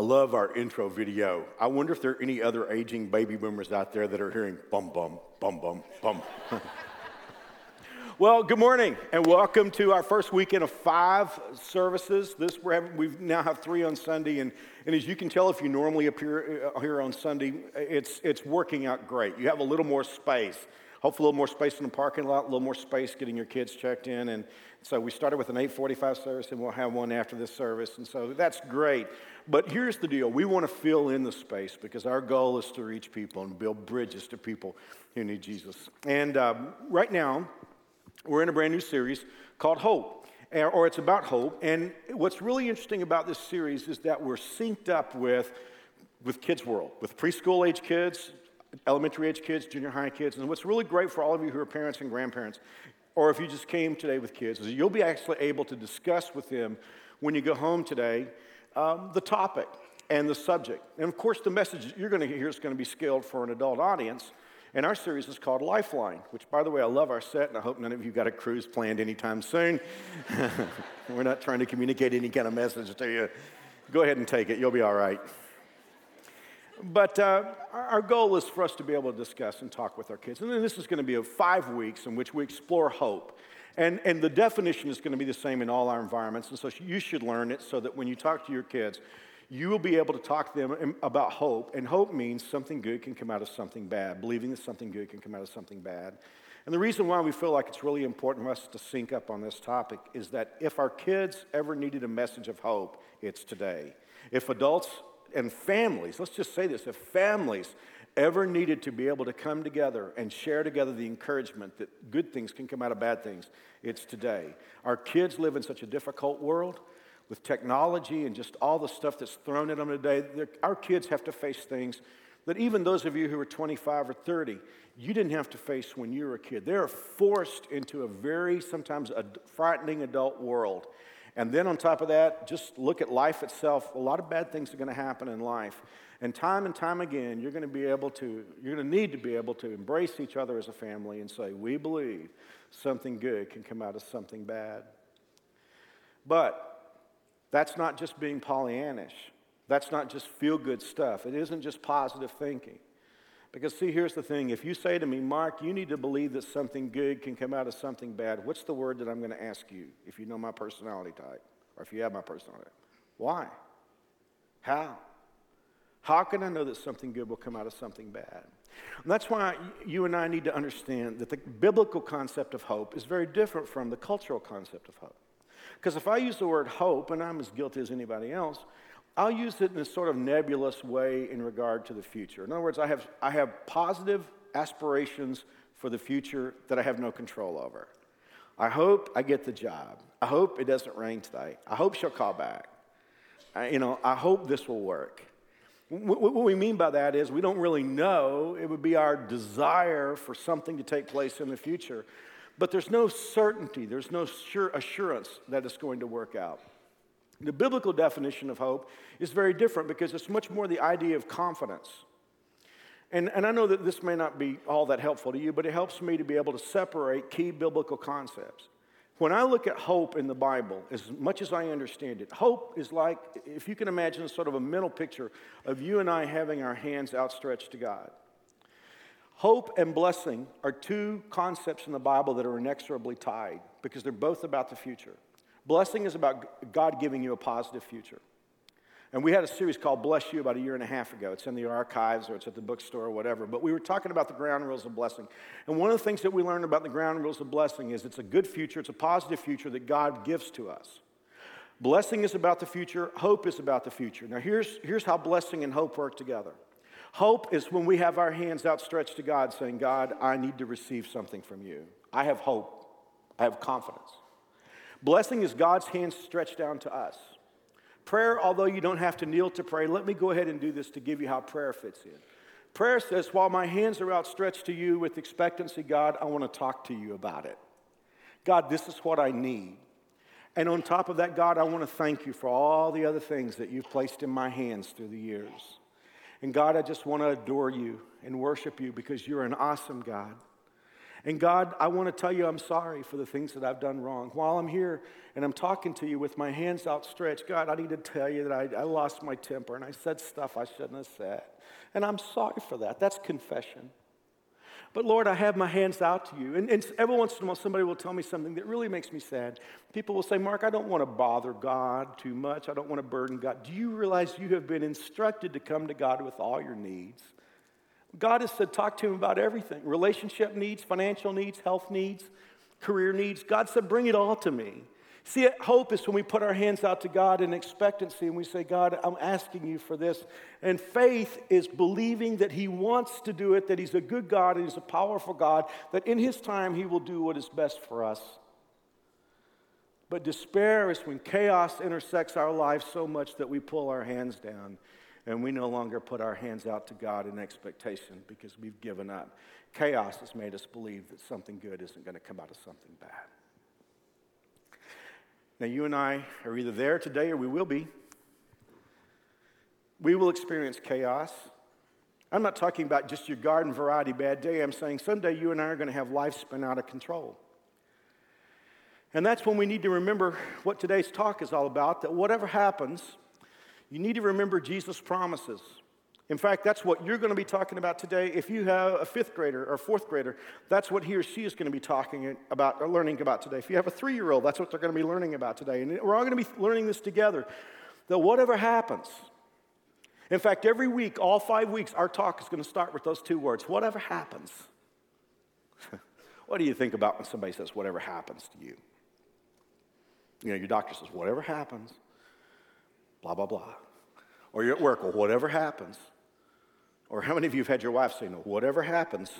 I love our intro video. I wonder if there are any other aging baby boomers out there that are hearing bum, bum, bum, bum, bum. well, good morning and welcome to our first weekend of five services. This we're having, we now have three on Sunday, and, and as you can tell, if you normally appear uh, here on Sunday, it's, it's working out great. You have a little more space. Hopefully, a little more space in the parking lot, a little more space getting your kids checked in. And so we started with an 845 service, and we'll have one after this service. And so that's great. But here's the deal we want to fill in the space because our goal is to reach people and build bridges to people who need Jesus. And um, right now, we're in a brand new series called Hope, or it's about hope. And what's really interesting about this series is that we're synced up with, with Kids World, with preschool age kids, elementary age kids, junior high kids. And what's really great for all of you who are parents and grandparents, or if you just came today with kids, is you'll be actually able to discuss with them when you go home today um, the topic and the subject. And of course, the message you're going to hear is going to be scaled for an adult audience. And our series is called Lifeline, which, by the way, I love our set, and I hope none of you got a cruise planned anytime soon. We're not trying to communicate any kind of message to you. Go ahead and take it, you'll be all right. But uh, our goal is for us to be able to discuss and talk with our kids. And then this is going to be a five weeks in which we explore hope. And, and the definition is going to be the same in all our environments. And so you should learn it so that when you talk to your kids, you will be able to talk to them about hope. And hope means something good can come out of something bad, believing that something good can come out of something bad. And the reason why we feel like it's really important for us to sync up on this topic is that if our kids ever needed a message of hope, it's today. If adults and families, let's just say this, if families ever needed to be able to come together and share together the encouragement that good things can come out of bad things, it's today. Our kids live in such a difficult world with technology and just all the stuff that's thrown at them today. Our kids have to face things that even those of you who are 25 or 30, you didn't have to face when you were a kid. They're forced into a very, sometimes, a frightening adult world. And then on top of that, just look at life itself. A lot of bad things are going to happen in life. And time and time again, you're going to be able to, you're going to need to be able to embrace each other as a family and say, we believe something good can come out of something bad. But that's not just being Pollyannish. That's not just feel good stuff. It isn't just positive thinking. Because, see, here's the thing. If you say to me, Mark, you need to believe that something good can come out of something bad, what's the word that I'm going to ask you if you know my personality type or if you have my personality type? Why? How? How can I know that something good will come out of something bad? And that's why you and I need to understand that the biblical concept of hope is very different from the cultural concept of hope. Because if I use the word hope, and I'm as guilty as anybody else, I'll use it in a sort of nebulous way in regard to the future. In other words, I have, I have positive aspirations for the future that I have no control over. I hope I get the job. I hope it doesn't rain today. I hope she'll call back. I, you know, I hope this will work. What, what we mean by that is we don't really know. It would be our desire for something to take place in the future. But there's no certainty, there's no sure assurance that it's going to work out. The biblical definition of hope is very different because it's much more the idea of confidence. And, and I know that this may not be all that helpful to you, but it helps me to be able to separate key biblical concepts. When I look at hope in the Bible, as much as I understand it, hope is like, if you can imagine, sort of a mental picture of you and I having our hands outstretched to God. Hope and blessing are two concepts in the Bible that are inexorably tied because they're both about the future. Blessing is about God giving you a positive future. And we had a series called Bless You about a year and a half ago. It's in the archives or it's at the bookstore or whatever. But we were talking about the ground rules of blessing. And one of the things that we learned about the ground rules of blessing is it's a good future, it's a positive future that God gives to us. Blessing is about the future, hope is about the future. Now, here's, here's how blessing and hope work together. Hope is when we have our hands outstretched to God saying, God, I need to receive something from you. I have hope, I have confidence. Blessing is God's hands stretched down to us. Prayer, although you don't have to kneel to pray, let me go ahead and do this to give you how prayer fits in. Prayer says, While my hands are outstretched to you with expectancy, God, I want to talk to you about it. God, this is what I need. And on top of that, God, I want to thank you for all the other things that you've placed in my hands through the years. And God, I just want to adore you and worship you because you're an awesome God. And God, I want to tell you I'm sorry for the things that I've done wrong. While I'm here and I'm talking to you with my hands outstretched, God, I need to tell you that I, I lost my temper and I said stuff I shouldn't have said. And I'm sorry for that. That's confession. But Lord, I have my hands out to you. And, and, every once in a while, somebody will tell me something that really makes me sad. People will say, Mark, I don't want to bother God too much. I don't want to burden God. Do you realize you have been instructed to come to God with all your needs? God has said, talk to him about everything relationship needs, financial needs, health needs, career needs. God said, bring it all to me. See, hope is when we put our hands out to God in expectancy and we say, God, I'm asking you for this. And faith is believing that He wants to do it, that He's a good God and He's a powerful God, that in His time He will do what is best for us. But despair is when chaos intersects our lives so much that we pull our hands down and we no longer put our hands out to God in expectation because we've given up. Chaos has made us believe that something good isn't going to come out of something bad. Now, you and I are either there today or we will be. We will experience chaos. I'm not talking about just your garden variety bad day. I'm saying someday you and I are going to have life spin out of control. And that's when we need to remember what today's talk is all about that whatever happens, you need to remember Jesus' promises. In fact, that's what you're going to be talking about today. If you have a fifth grader or fourth grader, that's what he or she is going to be talking about or learning about today. If you have a three year old, that's what they're going to be learning about today. And we're all going to be learning this together. That whatever happens, in fact, every week, all five weeks, our talk is going to start with those two words whatever happens. what do you think about when somebody says, whatever happens to you? You know, your doctor says, whatever happens, blah, blah, blah. Or you're at work, well, whatever happens. Or how many of you have had your wife say, no, whatever happens?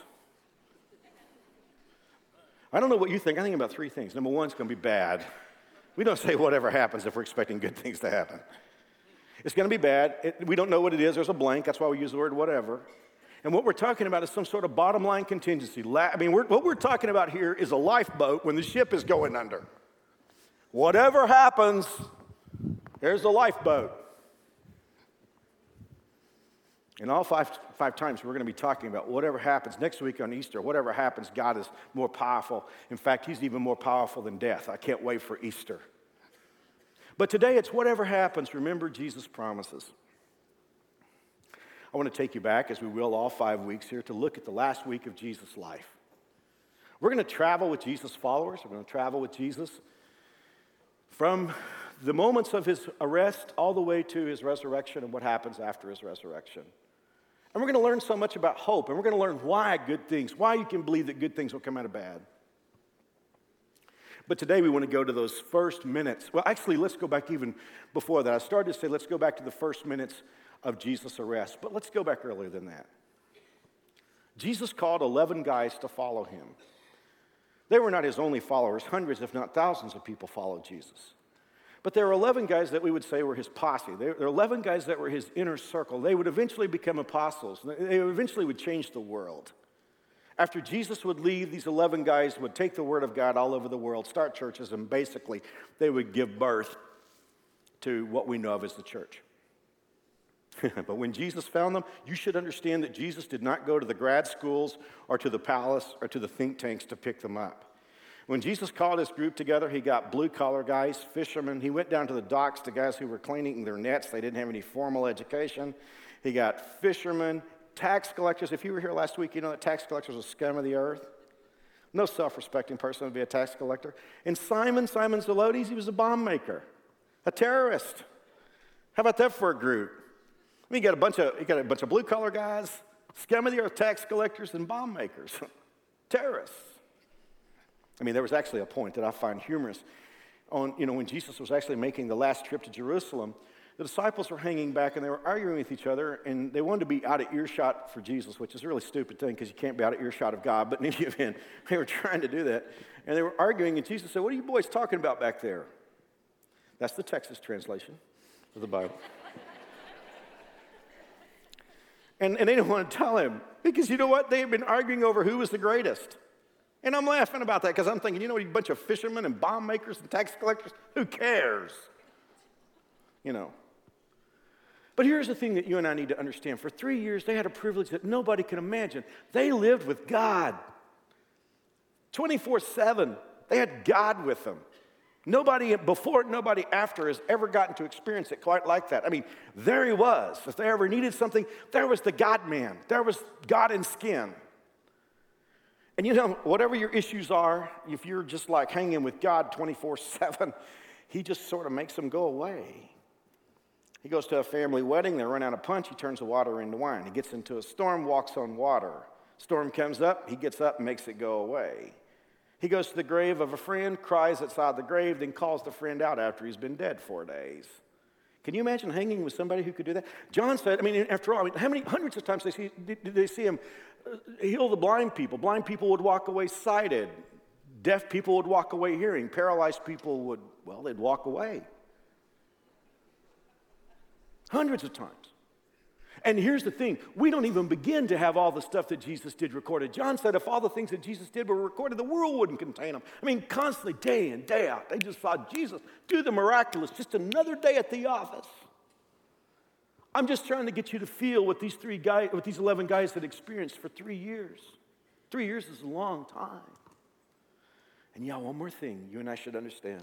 I don't know what you think. I think about three things. Number one, it's going to be bad. We don't say whatever happens if we're expecting good things to happen. It's going to be bad. It, we don't know what it is. There's a blank. That's why we use the word whatever. And what we're talking about is some sort of bottom line contingency. I mean, we're, what we're talking about here is a lifeboat when the ship is going under. Whatever happens, there's the lifeboat. And all five, five times we're going to be talking about whatever happens next week on Easter, whatever happens, God is more powerful. In fact, He's even more powerful than death. I can't wait for Easter. But today it's whatever happens, remember Jesus' promises. I want to take you back, as we will all five weeks here, to look at the last week of Jesus' life. We're going to travel with Jesus' followers. We're going to travel with Jesus from the moments of his arrest all the way to his resurrection and what happens after his resurrection. And we're going to learn so much about hope, and we're going to learn why good things, why you can believe that good things will come out of bad. But today we want to go to those first minutes. Well, actually, let's go back even before that. I started to say, let's go back to the first minutes of Jesus' arrest, but let's go back earlier than that. Jesus called 11 guys to follow him. They were not his only followers, hundreds, if not thousands, of people followed Jesus. But there were 11 guys that we would say were his posse. There were 11 guys that were his inner circle. They would eventually become apostles. They eventually would change the world. After Jesus would leave, these 11 guys would take the word of God all over the world, start churches, and basically they would give birth to what we know of as the church. but when Jesus found them, you should understand that Jesus did not go to the grad schools or to the palace or to the think tanks to pick them up. When Jesus called his group together, he got blue collar guys, fishermen. He went down to the docks to guys who were cleaning their nets. They didn't have any formal education. He got fishermen, tax collectors. If you were here last week, you know that tax collectors are scum of the earth. No self respecting person would be a tax collector. And Simon, Simon Zelotes, he was a bomb maker, a terrorist. How about that for a group? I mean, you got a bunch of, you got a bunch of blue collar guys, scum of the earth tax collectors, and bomb makers, terrorists. I mean, there was actually a point that I find humorous. On, you know, when Jesus was actually making the last trip to Jerusalem, the disciples were hanging back and they were arguing with each other, and they wanted to be out of earshot for Jesus, which is a really stupid thing because you can't be out of earshot of God. But in any event, they were trying to do that. And they were arguing, and Jesus said, What are you boys talking about back there? That's the Texas translation of the Bible. and, and they didn't want to tell him because you know what? They had been arguing over who was the greatest. And I'm laughing about that because I'm thinking, you know, a bunch of fishermen and bomb makers and tax collectors, who cares? You know. But here's the thing that you and I need to understand. For three years, they had a privilege that nobody can imagine. They lived with God. 24 7. They had God with them. Nobody before, nobody after has ever gotten to experience it quite like that. I mean, there he was. If they ever needed something, there was the God man. There was God in skin. And you know, whatever your issues are, if you're just like hanging with God 24 7, he just sort of makes them go away. He goes to a family wedding, they run out of punch, he turns the water into wine. He gets into a storm, walks on water. Storm comes up, he gets up and makes it go away. He goes to the grave of a friend, cries outside the grave, then calls the friend out after he's been dead four days. Can you imagine hanging with somebody who could do that? John said, I mean, after all, I mean, how many hundreds of times did they, see, did, they see him heal the blind people? Blind people would walk away sighted. Deaf people would walk away hearing. Paralyzed people would, well, they'd walk away. Hundreds of times. And here's the thing we don't even begin to have all the stuff that Jesus did recorded. John said if all the things that Jesus did were recorded, the world wouldn't contain them. I mean, constantly, day in, day out, they just saw Jesus do the miraculous, just another day at the office. I'm just trying to get you to feel what these three guys, what these 11 guys had experienced for three years. Three years is a long time. And yeah, one more thing you and I should understand.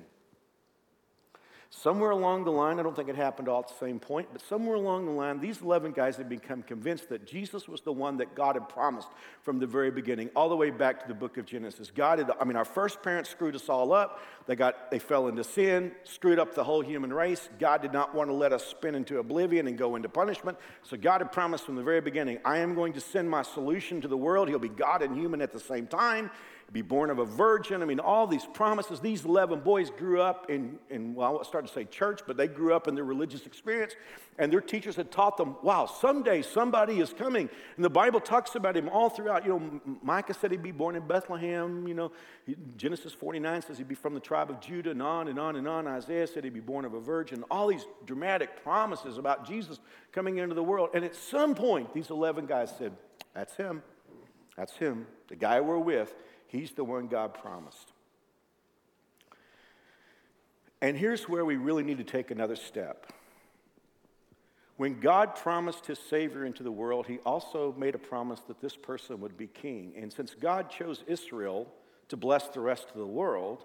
Somewhere along the line, I don't think it happened all at the same point, but somewhere along the line, these 11 guys had become convinced that Jesus was the one that God had promised from the very beginning, all the way back to the book of Genesis. God had, I mean, our first parents screwed us all up. They, got, they fell into sin, screwed up the whole human race. God did not want to let us spin into oblivion and go into punishment. So God had promised from the very beginning, I am going to send my solution to the world. He'll be God and human at the same time be born of a virgin. I mean, all these promises. These 11 boys grew up in, in well, I started to say church, but they grew up in their religious experience. And their teachers had taught them, wow, someday somebody is coming. And the Bible talks about him all throughout. You know, Micah said he'd be born in Bethlehem. You know, Genesis 49 says he'd be from the tribe of Judah, and on and on and on. Isaiah said he'd be born of a virgin. All these dramatic promises about Jesus coming into the world. And at some point, these 11 guys said, that's him. That's him. The guy we're with. He's the one God promised. And here's where we really need to take another step. When God promised his Savior into the world, he also made a promise that this person would be king. And since God chose Israel to bless the rest of the world,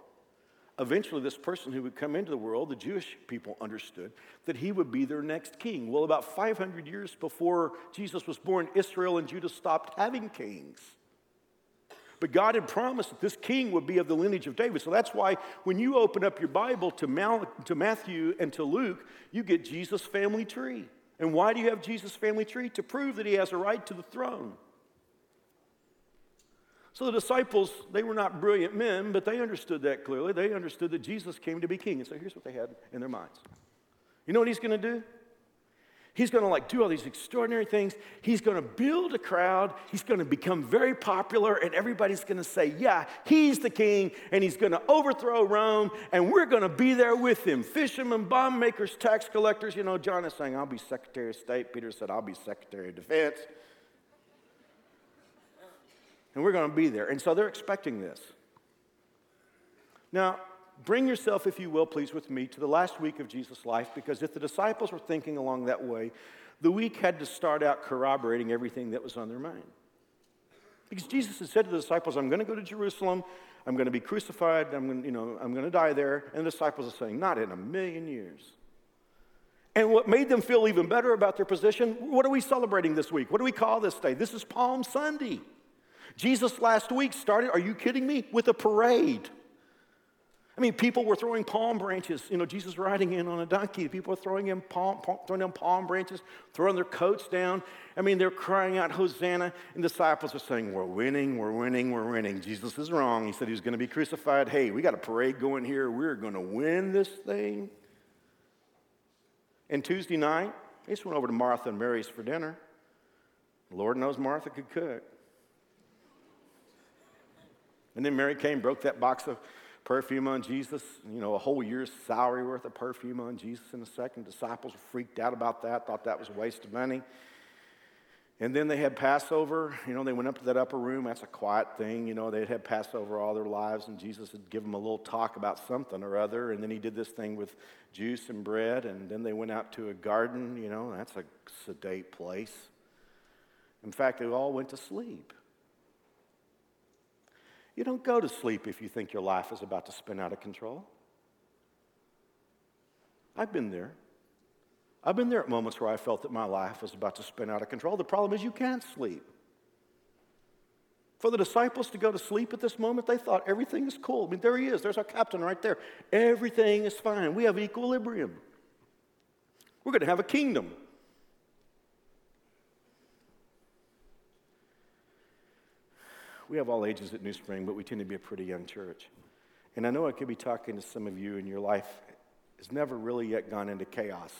eventually this person who would come into the world, the Jewish people understood that he would be their next king. Well, about 500 years before Jesus was born, Israel and Judah stopped having kings. But God had promised that this king would be of the lineage of David. So that's why when you open up your Bible to, Mal- to Matthew and to Luke, you get Jesus' family tree. And why do you have Jesus' family tree? To prove that he has a right to the throne. So the disciples, they were not brilliant men, but they understood that clearly. They understood that Jesus came to be king. And so here's what they had in their minds. You know what he's going to do? He's going to like do all these extraordinary things. He's going to build a crowd. He's going to become very popular, and everybody's going to say, Yeah, he's the king, and he's going to overthrow Rome, and we're going to be there with him. Fishermen, bomb makers, tax collectors. You know, John is saying, I'll be Secretary of State. Peter said, I'll be Secretary of Defense. And we're going to be there. And so they're expecting this. Now, bring yourself, if you will, please, with me to the last week of Jesus' life, because if the disciples were thinking along that way, the week had to start out corroborating everything that was on their mind. Because Jesus had said to the disciples, I'm going to go to Jerusalem, I'm going to be crucified, I'm going, you know, I'm going to die there. And the disciples are saying, Not in a million years. And what made them feel even better about their position, what are we celebrating this week? What do we call this day? This is Palm Sunday. Jesus last week started, are you kidding me, with a parade. I mean, people were throwing palm branches. You know, Jesus riding in on a donkey. People were throwing him palm, palm, throwing them palm branches, throwing their coats down. I mean, they're crying out, Hosanna. And disciples are saying, We're winning, we're winning, we're winning. Jesus is wrong. He said he was going to be crucified. Hey, we got a parade going here. We're going to win this thing. And Tuesday night, they just went over to Martha and Mary's for dinner. Lord knows Martha could cook. And then Mary came, broke that box of perfume on Jesus, you know, a whole year's salary worth of perfume on Jesus in a second. Disciples were freaked out about that, thought that was a waste of money. And then they had Passover. You know, they went up to that upper room. That's a quiet thing. You know, they'd had Passover all their lives, and Jesus had given them a little talk about something or other. And then he did this thing with juice and bread. And then they went out to a garden. You know, that's a sedate place. In fact, they all went to sleep. You don't go to sleep if you think your life is about to spin out of control. I've been there. I've been there at moments where I felt that my life was about to spin out of control. The problem is you can't sleep. For the disciples to go to sleep at this moment, they thought everything is cool. I mean, there he is. There's our captain right there. Everything is fine. We have equilibrium. We're going to have a kingdom. We have all ages at New Spring, but we tend to be a pretty young church. And I know I could be talking to some of you, and your life has never really yet gone into chaos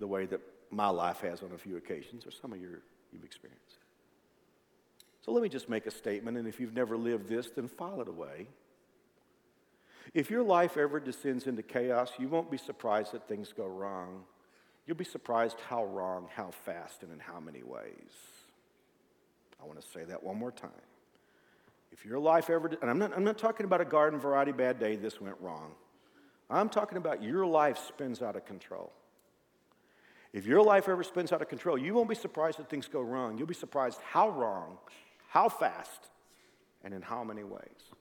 the way that my life has on a few occasions, or some of your you've experienced. So let me just make a statement, and if you've never lived this, then file it away. If your life ever descends into chaos, you won't be surprised that things go wrong. You'll be surprised how wrong, how fast, and in how many ways. I want to say that one more time. If your life ever, and I'm not, I'm not talking about a garden variety bad day, this went wrong. I'm talking about your life spins out of control. If your life ever spins out of control, you won't be surprised that things go wrong. You'll be surprised how wrong, how fast, and in how many ways.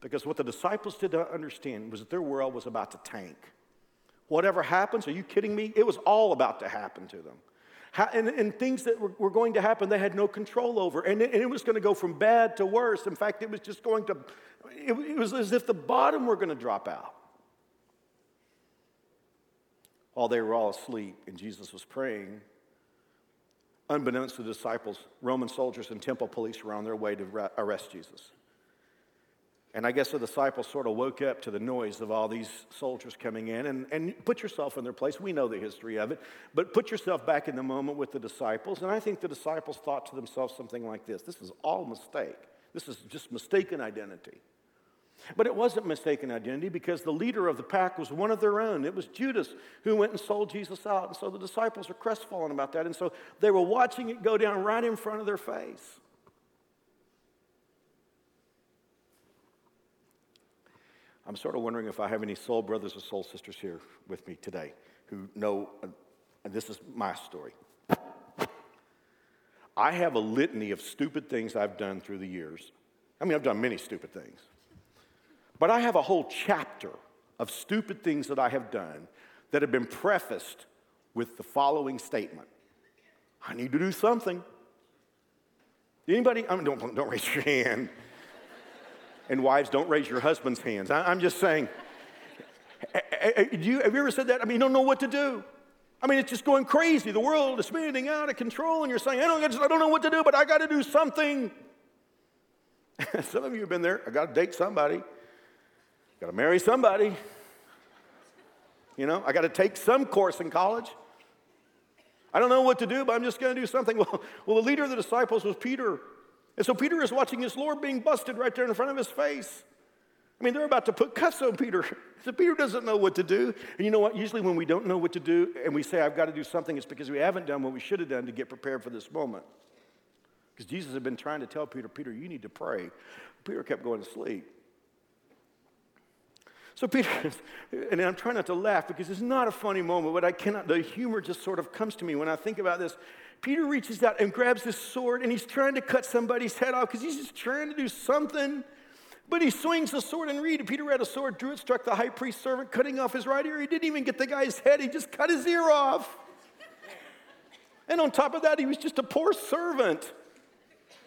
Because what the disciples did not understand was that their world was about to tank. Whatever happens, are you kidding me? It was all about to happen to them. And, and, things that were, were, going to happen, they had no control over. And it, and it, was going to go from bad to worse. In fact, it was just going to, it, it was as if the bottom were going to drop out. While they were all asleep and Jesus was praying, unbeknownst to the disciples, Roman soldiers and temple police were on their way to arrest Jesus. And I guess the disciples sort of woke up to the noise of all these soldiers coming in. And, and put yourself in their place. We know the history of it. But put yourself back in the moment with the disciples. And I think the disciples thought to themselves something like this this is all mistake. This is just mistaken identity. But it wasn't mistaken identity because the leader of the pack was one of their own. It was Judas who went and sold Jesus out. And so the disciples were crestfallen about that. And so they were watching it go down right in front of their face. I'm sort of wondering if I have any soul brothers or soul sisters here with me today who know, uh, this is my story. I have a litany of stupid things I've done through the years. I mean, I've done many stupid things. But I have a whole chapter of stupid things that I have done that have been prefaced with the following statement I need to do something. Anybody? I mean, don't, don't raise your hand. And wives, don't raise your husband's hands. I, am just saying, eh, eh, eh, you, have you ever said that? I mean, you don't know what to do. I mean, it's just going crazy. The world is spinning out of control, and you're saying, I don't, I don't know what to do, but I got to do something. Some of you have been there. I got to date somebody, got to marry somebody. You know, I got to take some course in college. I don't know what to do, but I'm just going to do something. Well, well, the leader of the disciples was Peter. And so Peter is watching his Lord being busted right there in front of his face. I mean, they're about to put cuffs on Peter. So Peter doesn't know what to do. And you know what? Usually, when we don't know what to do and we say, I've got to do something, it's because we haven't done what we should have done to get prepared for this moment. Because Jesus had been trying to tell Peter, Peter, you need to pray. Peter kept going to sleep. So Peter, and I'm trying not to laugh because it's not a funny moment, but I cannot, the humor just sort of comes to me when I think about this. Peter reaches out and grabs this sword and he's trying to cut somebody's head off because he's just trying to do something. But he swings the sword and read. Peter had a sword, drew it, struck the high priest's servant, cutting off his right ear. He didn't even get the guy's head, he just cut his ear off. And on top of that, he was just a poor servant.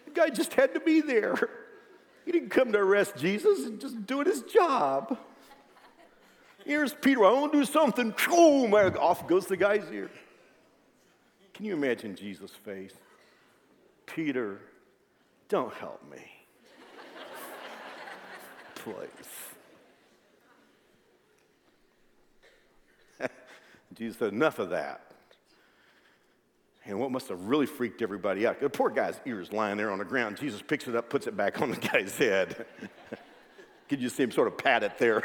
The guy just had to be there. He didn't come to arrest Jesus, and just doing his job. Here's Peter, I want to do something. Boom, off goes the guy's ear. Can you imagine Jesus' face? Peter, don't help me. Please. Jesus said, enough of that. And what must have really freaked everybody out, the poor guy's ears lying there on the ground. Jesus picks it up, puts it back on the guy's head. Could you see him sort of pat it there?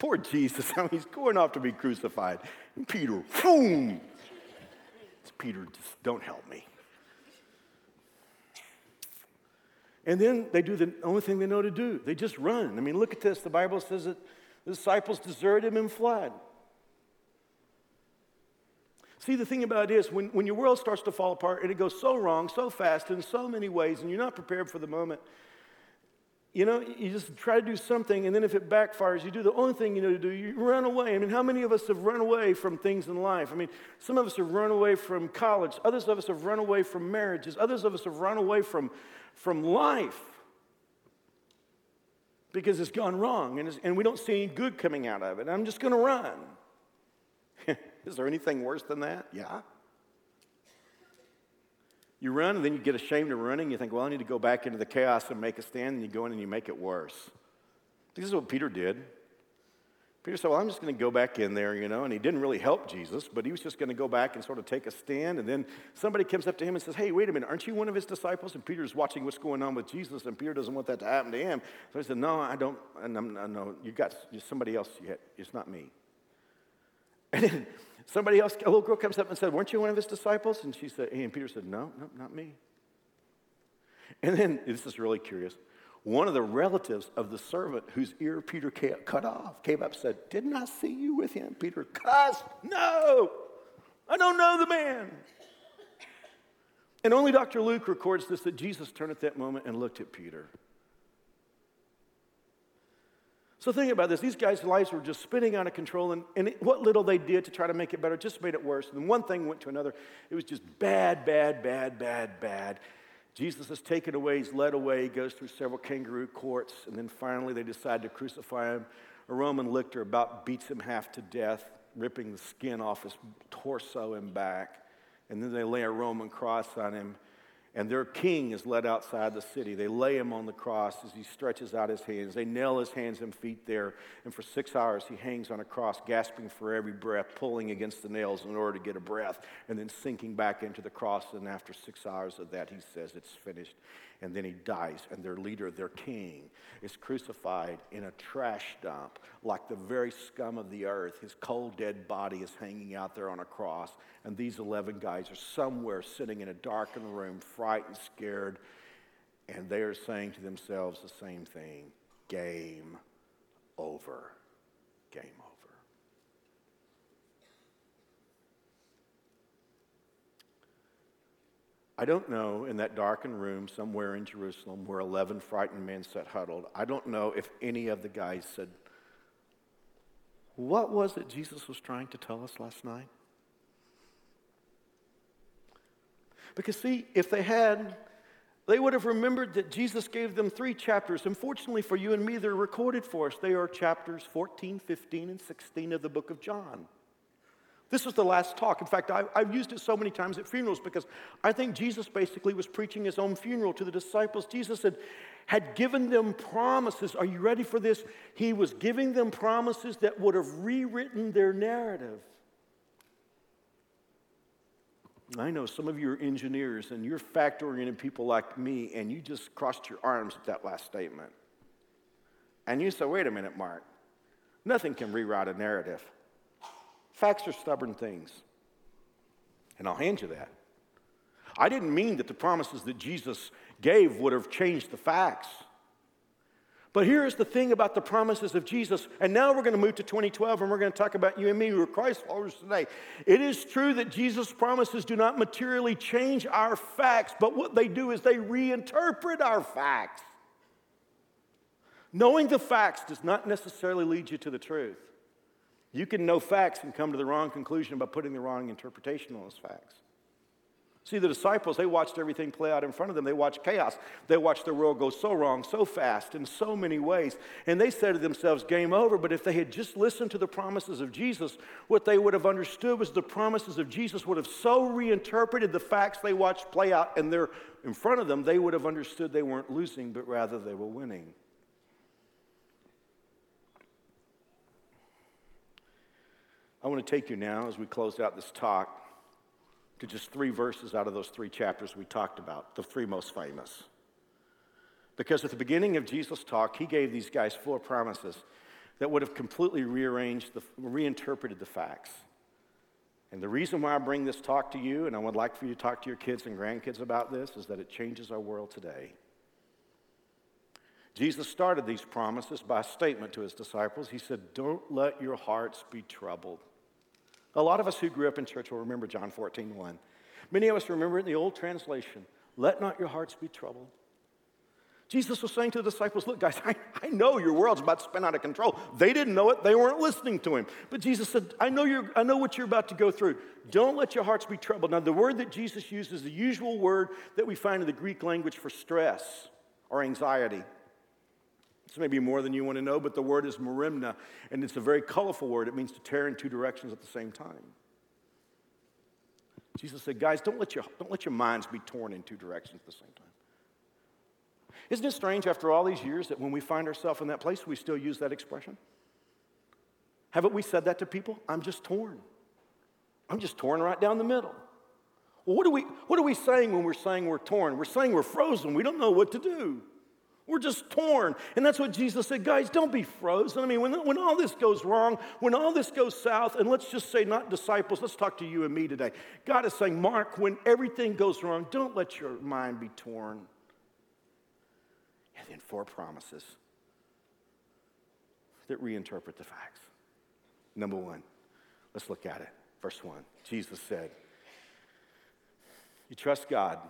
Poor Jesus. Mean, he's going off to be crucified. And Peter, boom. It's Peter, just don't help me. And then they do the only thing they know to do. They just run. I mean, look at this. The Bible says that the disciples deserted him and fled. See, the thing about it is, when, when your world starts to fall apart and it goes so wrong, so fast, in so many ways, and you're not prepared for the moment, you know, you just try to do something, and then if it backfires, you do the only thing you know to do, you run away. I mean, how many of us have run away from things in life? I mean, some of us have run away from college, others of us have run away from marriages, others of us have run away from, from life because it's gone wrong and, and we don't see any good coming out of it. I'm just going to run. Is there anything worse than that? Yeah. You run and then you get ashamed of running. You think, well, I need to go back into the chaos and make a stand. And you go in and you make it worse. This is what Peter did. Peter said, Well, I'm just going to go back in there, you know, and he didn't really help Jesus, but he was just going to go back and sort of take a stand. And then somebody comes up to him and says, Hey, wait a minute, aren't you one of his disciples? And Peter's watching what's going on with Jesus, and Peter doesn't want that to happen to him. So he said, No, I don't, and I'm, no, you got somebody else, yet. it's not me. And then somebody else, a little girl comes up and said, Weren't you one of his disciples? And she said, And Peter said, No, no, not me. And then, this is really curious one of the relatives of the servant whose ear Peter cut off came up and said, Didn't I see you with him? Peter cussed, No, I don't know the man. And only Dr. Luke records this that Jesus turned at that moment and looked at Peter. So think about this. These guys' lives were just spinning out of control, and, and it, what little they did to try to make it better just made it worse. And one thing went to another. It was just bad, bad, bad, bad, bad. Jesus is taken away, he's led away, he goes through several kangaroo courts, and then finally they decide to crucify him. A Roman lictor about beats him half to death, ripping the skin off his torso and back. And then they lay a Roman cross on him and their king is led outside the city. They lay him on the cross as he stretches out his hands. They nail his hands and feet there. And for six hours, he hangs on a cross, gasping for every breath, pulling against the nails in order to get a breath, and then sinking back into the cross. And after six hours of that, he says, It's finished and then he dies, and their leader, their king, is crucified in a trash dump like the very scum of the earth. His cold, dead body is hanging out there on a cross, and these 11 guys are somewhere sitting in a darkened room, frightened, scared, and they are saying to themselves the same thing game over. Game over. I don't know in that darkened room somewhere in Jerusalem where 11 frightened men sat huddled, I don't know if any of the guys said, What was it Jesus was trying to tell us last night? Because, see, if they had, they would have remembered that Jesus gave them three chapters. Unfortunately for you and me, they're recorded for us. They are chapters 14, 15, and 16 of the book of John. This was the last talk. In fact, I, have used it so many times at funerals because I think Jesus basically was preaching his own funeral to the disciples. Jesus had, had given them promises. Are you ready for this? He was giving them promises that would have rewritten their narrative. I know some of you are engineers and you're factoring in people like me, and you just crossed your arms at that last statement. And you say, wait a minute, Mark, nothing can rewrite a narrative. Facts are stubborn things. And I'll hand you that. I didn't mean that the promises that Jesus gave would have changed the facts. But here's the thing about the promises of Jesus. And now we're going to move to 2012 and we're going to talk about you and me who are Christ followers today. It is true that Jesus' promises do not materially change our facts, but what they do is they reinterpret our facts. Knowing the facts does not necessarily lead you to the truth. You can know facts and come to the wrong conclusion by putting the wrong interpretation on those facts. See, the disciples, they watched everything play out in front of them. They watched chaos. They watched the world go so wrong, so fast, in so many ways. And they said to themselves, game over. But if they had just listened to the promises of Jesus, what they would have understood was the promises of Jesus would have so reinterpreted the facts they watched play out and they're in front of them, they would have understood they weren't losing, but rather they were winning. I want to take you now as we close out this talk to just three verses out of those three chapters we talked about, the three most famous. Because at the beginning of Jesus' talk, he gave these guys four promises that would have completely rearranged, the, reinterpreted the facts. And the reason why I bring this talk to you, and I would like for you to talk to your kids and grandkids about this, is that it changes our world today. Jesus started these promises by a statement to his disciples. He said, Don't let your hearts be troubled. A lot of us who grew up in church will remember John 14, 1. Many of us remember it in the old translation let not your hearts be troubled. Jesus was saying to the disciples, Look, guys, I, I know your world's about to spin out of control. They didn't know it, they weren't listening to him. But Jesus said, I know, you're, I know what you're about to go through. Don't let your hearts be troubled. Now, the word that Jesus used is the usual word that we find in the Greek language for stress or anxiety. This may be more than you want to know, but the word is merimna, and it's a very colorful word. It means to tear in two directions at the same time. Jesus said, Guys, don't let your, don't let your minds be torn in two directions at the same time. Isn't it strange after all these years that when we find ourselves in that place, we still use that expression? Haven't we said that to people? I'm just torn. I'm just torn right down the middle. Well, what are, we, what are we saying when we're saying we're torn? We're saying we're frozen. We don't know what to do. We're just torn. And that's what Jesus said guys, don't be frozen. I mean, when, when all this goes wrong, when all this goes south, and let's just say, not disciples, let's talk to you and me today. God is saying, Mark, when everything goes wrong, don't let your mind be torn and then four promises that reinterpret the facts. Number one, let's look at it. Verse one Jesus said, You trust God,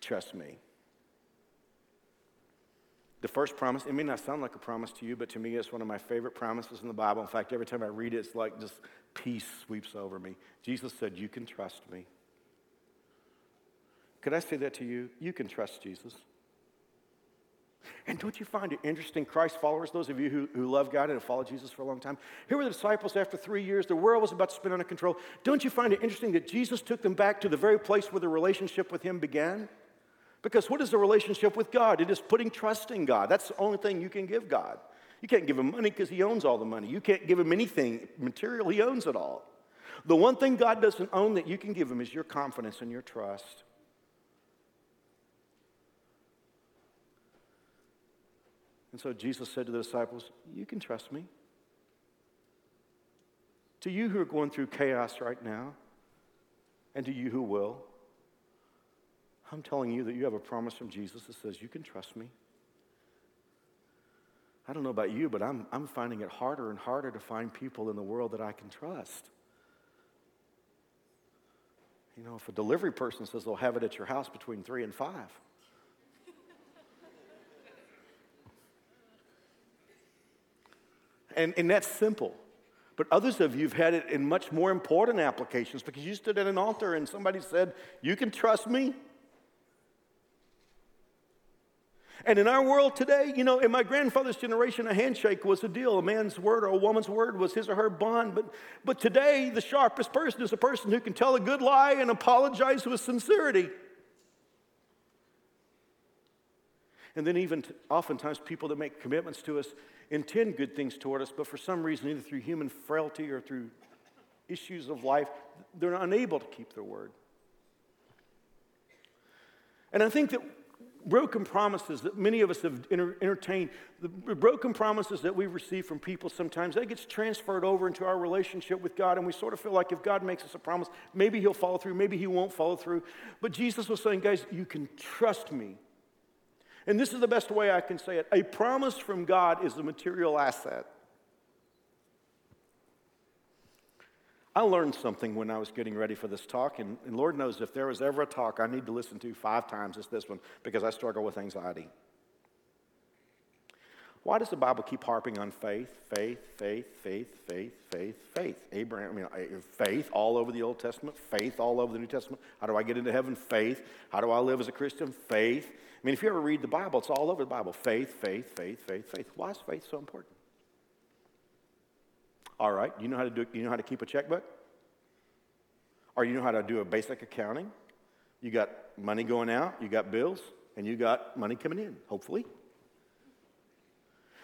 trust me. The first promise, it may not sound like a promise to you, but to me, it's one of my favorite promises in the Bible. In fact, every time I read it, it's like just peace sweeps over me. Jesus said, You can trust me. Could I say that to you? You can trust Jesus. And don't you find it interesting, Christ followers, those of you who, who love God and have followed Jesus for a long time? Here were the disciples after three years. The world was about to spin out of control. Don't you find it interesting that Jesus took them back to the very place where the relationship with Him began? Because what is the relationship with God? It is putting trust in God. That's the only thing you can give God. You can't give Him money because He owns all the money. You can't give Him anything material, He owns it all. The one thing God doesn't own that you can give Him is your confidence and your trust. And so Jesus said to the disciples, You can trust me. To you who are going through chaos right now, and to you who will, I'm telling you that you have a promise from Jesus that says, You can trust me. I don't know about you, but I'm, I'm finding it harder and harder to find people in the world that I can trust. You know, if a delivery person says they'll have it at your house between three and five, And, and that's simple. But others of you have had it in much more important applications because you stood at an altar and somebody said, You can trust me. And in our world today, you know, in my grandfather's generation, a handshake was a deal. A man's word or a woman's word was his or her bond. But, but today, the sharpest person is a person who can tell a good lie and apologize with sincerity. And then, even t- oftentimes, people that make commitments to us intend good things toward us, but for some reason, either through human frailty or through issues of life, they're unable to keep their word. And I think that broken promises that many of us have entertained, the broken promises that we receive from people sometimes, that gets transferred over into our relationship with God, and we sort of feel like if God makes us a promise, maybe He'll follow through, maybe He won't follow through. But Jesus was saying, guys, you can trust me and this is the best way I can say it a promise from God is a material asset. I learned something when I was getting ready for this talk, and, and, Lord knows if there was ever a talk I need to listen to five times, it's this one because I struggle with anxiety. Why does the Bible keep harping on faith, faith, faith, faith, faith, faith, faith? Abraham, I mean, faith all over the Old Testament, faith all over the New Testament. How do I get into heaven? Faith. How do I live as a Christian? Faith. I mean, if you ever read the Bible, it's all over the Bible faith, faith, faith, faith, faith. Why is faith so important? All right, you know how to do you know how to keep a checkbook? Or you know how to do a basic accounting? You got money going out, you got bills, and you got money coming in, hopefully.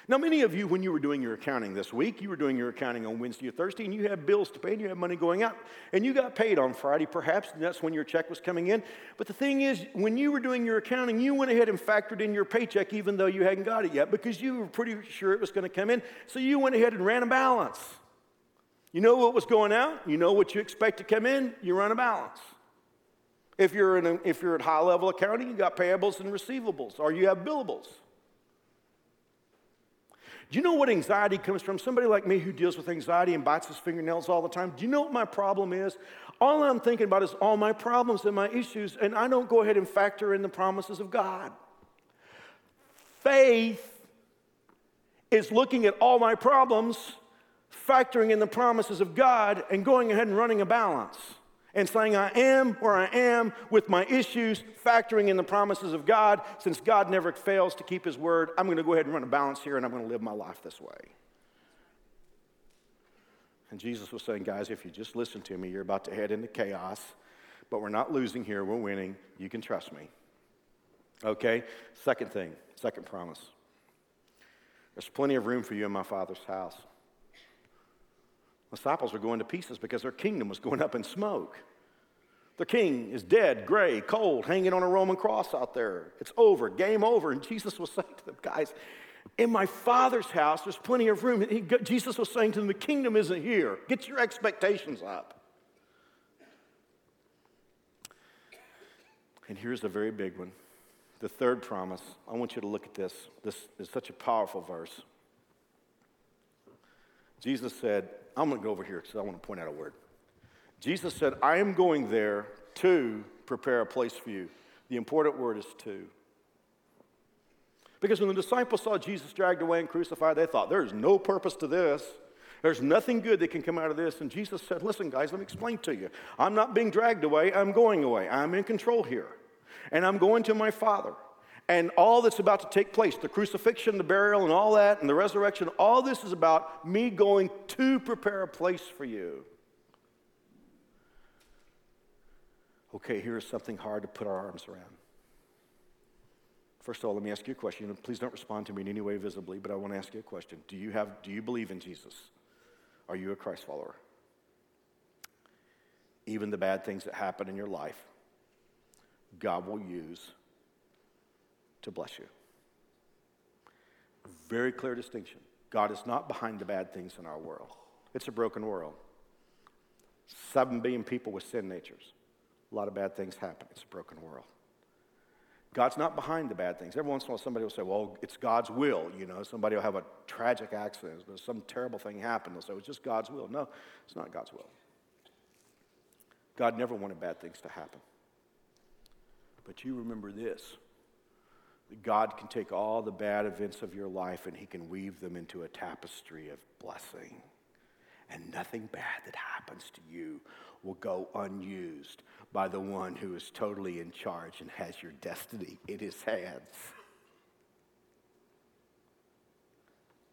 Now, many of you, when you were doing your accounting this week, you were doing your accounting on Wednesday or Thursday, and you had bills to pay, and you had money going out, and you got paid on Friday, perhaps, and that's when your check was coming in. But the thing is, when you were doing your accounting, you went ahead and factored in your paycheck, even though you hadn't got it yet, because you were pretty sure it was going to come in. So you went ahead and ran a balance. You know what was going out, you know what you expect to come in, you run a balance. If you're, in a, if you're at high level accounting, you got payables and receivables, or you have billables. Do you know what anxiety comes from? Somebody like me who deals with anxiety and bites his fingernails all the time. Do you know what my problem is? All I'm thinking about is all my problems and my issues, and I don't go ahead and factor in the promises of God. Faith is looking at all my problems, factoring in the promises of God, and going ahead and running a balance and saying, I am where I am with my issues, factoring in the promises of God. Since God never fails to keep his word, I'm going to go ahead and run a balance here and I'm going to live my life this way. And Jesus was saying, guys, if you just listen to me, you're about to head into chaos, but we're not losing here, we're winning. You can trust me. Okay? Second thing, second promise. There's plenty of room for you in my Father's house. Disciples were going to pieces because their kingdom was going up in smoke. The king is dead, gray, cold, hanging on a Roman cross out there. It's over, game over. And Jesus was saying to them, guys, in my father's house, there's plenty of room. He, Jesus was saying to them, the kingdom isn't here. Get your expectations up. And here's the very big one. The third promise. I want you to look at this. This is such a powerful verse. Jesus said, I'm going to go over here because I want to point out a word. Jesus said, I am going there to prepare a place for you. The important word is to. Because when the disciples saw Jesus dragged away and crucified, they thought, there's no purpose to this. There's nothing good that can come out of this. And Jesus said, Listen, guys, let me explain to you. I'm not being dragged away, I'm going away. I'm in control here. And I'm going to my Father and all that's about to take place the crucifixion, the burial, and all that, and the resurrection all this is about me going to prepare a place for you. Okay, here's something hard to put our arms around. First of all, let me ask you a question. Please don't respond to me in any way visibly, but I want to ask you a question. Do you, have, do you believe in Jesus? Are you a Christ follower? Even the bad things that happen in your life, God will use to bless you. Very clear distinction. God is not behind the bad things in our world. It's a broken world. Seven billion people with sin natures. A lot of bad things happen. It's a broken world. God's not behind the bad things. Every once in a while, somebody will say, Well, it's God's will. You know, somebody will have a tragic accident, some terrible thing happened. They'll say, It's just God's will. No, it's not God's will. God never wanted bad things to happen. But you remember this God can take all the bad events of your life and He can weave them into a tapestry of blessing. And nothing bad that happens to you will go unused by the one who is totally in charge and has your destiny in His hands.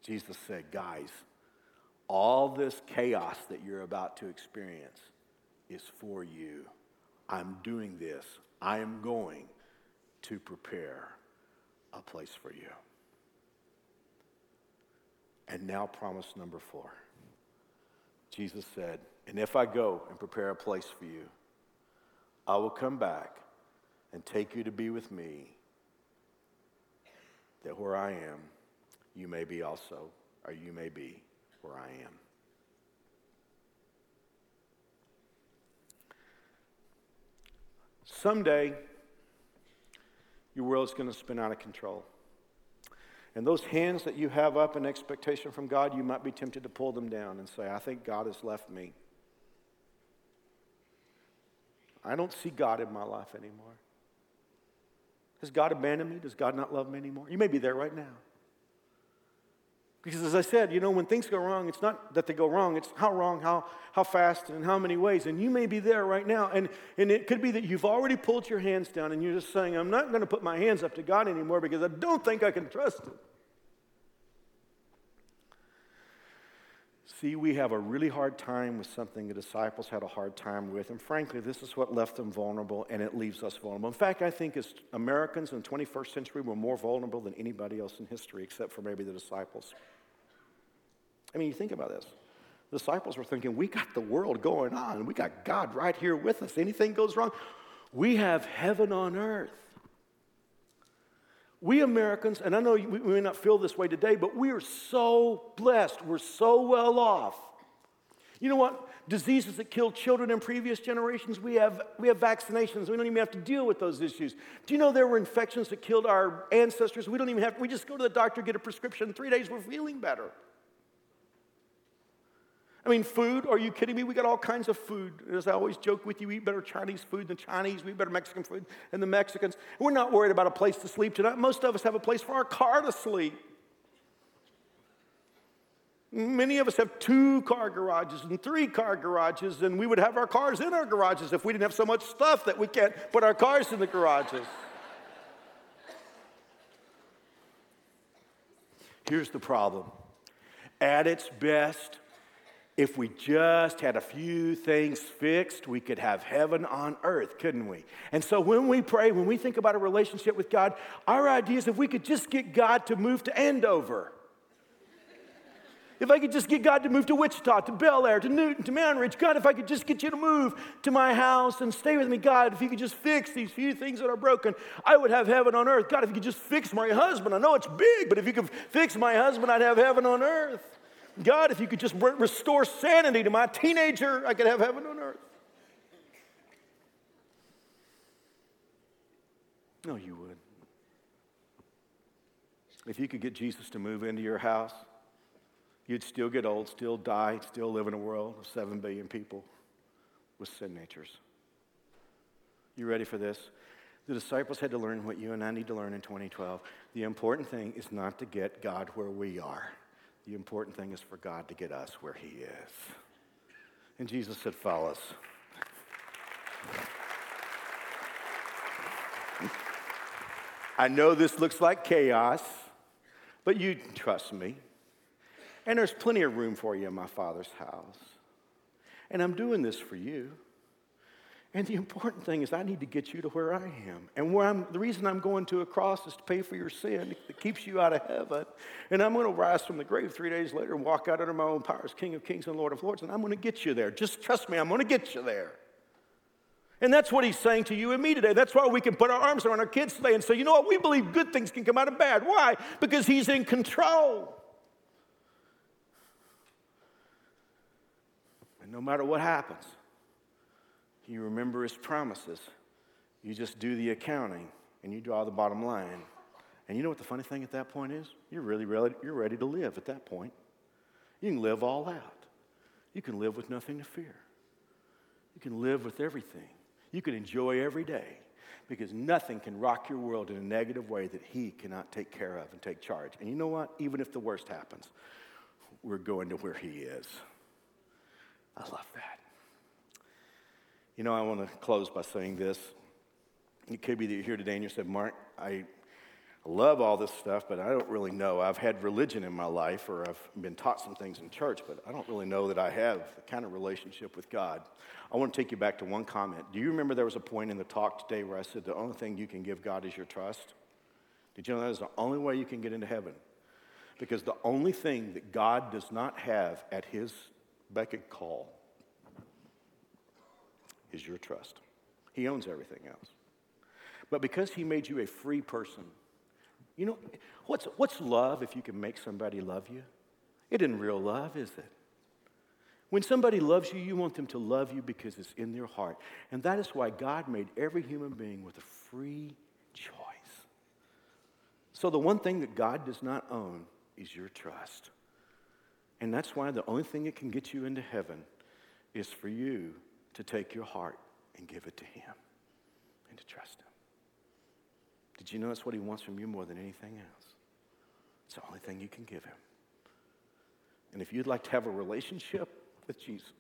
Jesus said, guys, all this chaos that you're about to experience is for you. I'm doing this. I am going to prepare a place for you. And now, promise number four. Jesus said, And if I go and prepare a place for you, I will come back and take you to be with me, that where I am, you may be also, or you may be where I am. Someday, your world's going to spin out of control. And those hands that you have up in expectation from God, you might be tempted to pull them down and say, I think God has left me. I don't see God in my life anymore. Has God abandoned me? Does God not love me anymore? You may be there right now. Because as I said, you know, when things go wrong, it's not that they go wrong, it's how wrong, how, how fast, and how many ways. And you may be there right now. And, and it could be that you've already pulled your hands down and you're just saying, I'm not going to put my hands up to God anymore because I don't think I can trust Him. See, we have a really hard time with something the disciples had a hard time with. And frankly, this is what left them vulnerable and it leaves us vulnerable. In fact, I think as Americans in the 21st century, we're more vulnerable than anybody else in history except for maybe the disciples. I mean, you think about this. The disciples were thinking, we got the world going on. We got God right here with us. Anything goes wrong, we have heaven on earth. We Americans, and I know we may not feel this way today, but we are so blessed. We're so well off. You know what? diseases that killed children in previous generations, we have, we have vaccinations. We don't even have to deal with those issues. Do you know there were infections that killed our ancestors? We don't even have, we just go to the doctor, get a prescription, three days we're feeling better. I mean, food, are you kidding me? We got all kinds of food. As I always joke with you, we eat better Chinese food than Chinese, we eat better Mexican food than the Mexicans. We're not worried about a place to sleep tonight. Most of us have a place for our car to sleep. Many of us have two car garages and three car garages, and we would have our cars in our garages if we didn't have so much stuff that we can't put our cars in the garages. Here's the problem at its best, if we just had a few things fixed, we could have heaven on earth, couldn't we? And so when we pray, when we think about a relationship with God, our idea is if we could just get God to move to Andover. If I could just get God to move to Wichita, to Bel Aire, to Newton, to Mountain Ridge, God, if I could just get you to move to my house and stay with me, God, if you could just fix these few things that are broken, I would have heaven on earth. God, if you could just fix my husband, I know it's big, but if you could fix my husband, I'd have heaven on earth. God, if you could just restore sanity to my teenager, I could have heaven on earth. No, you would. If you could get Jesus to move into your house, you'd still get old, still die, still live in a world of 7 billion people with sin natures. You ready for this? The disciples had to learn what you and I need to learn in 2012. The important thing is not to get God where we are. The important thing is for God to get us where He is. And Jesus said, Follow us. I know this looks like chaos, but you trust me. And there's plenty of room for you in my Father's house. And I'm doing this for you. And the important thing is, I need to get you to where I am. And where I'm, the reason I'm going to a cross is to pay for your sin that keeps you out of heaven. And I'm going to rise from the grave three days later and walk out under my own power as King of Kings and Lord of Lords. And I'm going to get you there. Just trust me, I'm going to get you there. And that's what he's saying to you and me today. That's why we can put our arms around our kids today and say, you know what, we believe good things can come out of bad. Why? Because he's in control. And no matter what happens, you remember his promises. You just do the accounting and you draw the bottom line. And you know what the funny thing at that point is? You're really ready, you're ready to live at that point. You can live all out. You can live with nothing to fear. You can live with everything. You can enjoy every day because nothing can rock your world in a negative way that He cannot take care of and take charge. And you know what? Even if the worst happens, we're going to where He is. I love that. You know, I want to close by saying this. It could be that you're here today and you said, Mark, I love all this stuff, but I don't really know. I've had religion in my life, or I've been taught some things in church, but I don't really know that I have the kind of relationship with God. I want to take you back to one comment. Do you remember there was a point in the talk today where I said the only thing you can give God is your trust? Did you know that is the only way you can get into heaven? Because the only thing that God does not have at his beck and call is your trust. He owns everything else. But because He made you a free person, you know, what's, what's love if you can make somebody love you? It isn't real love, is it? When somebody loves you, you want them to love you because it's in their heart. And that is why God made every human being with a free choice. So the one thing that God does not own is your trust. And that's why the only thing that can get you into heaven is for you to take your heart and give it to Him and to trust Him. Did you know that's what He wants from you more than anything else? It's the only thing you can give Him. And if you'd like to have a relationship with Jesus,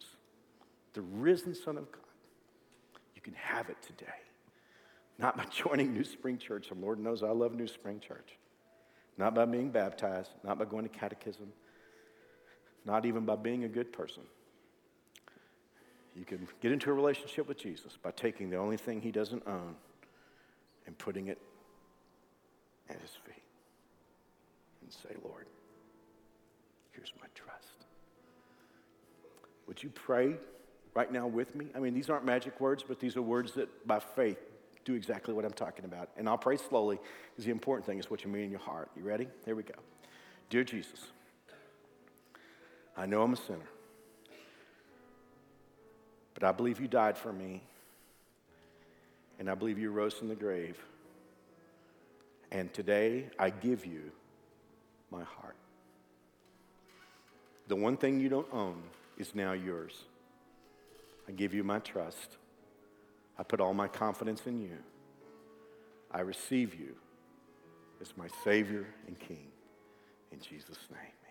the risen Son of God, you can have it today. Not by joining New Spring Church. The Lord knows I love New Spring Church. Not by being baptized, not by going to catechism, not even by being a good person. You can get into a relationship with Jesus by taking the only thing he doesn't own and putting it at his feet and say, Lord, here's my trust. Would you pray right now with me? I mean, these aren't magic words, but these are words that by faith do exactly what I'm talking about. And I'll pray slowly because the important thing is what you mean in your heart. You ready? Here we go. Dear Jesus, I know I'm a sinner. But I believe you died for me. And I believe you rose from the grave. And today I give you my heart. The one thing you don't own is now yours. I give you my trust. I put all my confidence in you. I receive you as my Savior and King. In Jesus' name.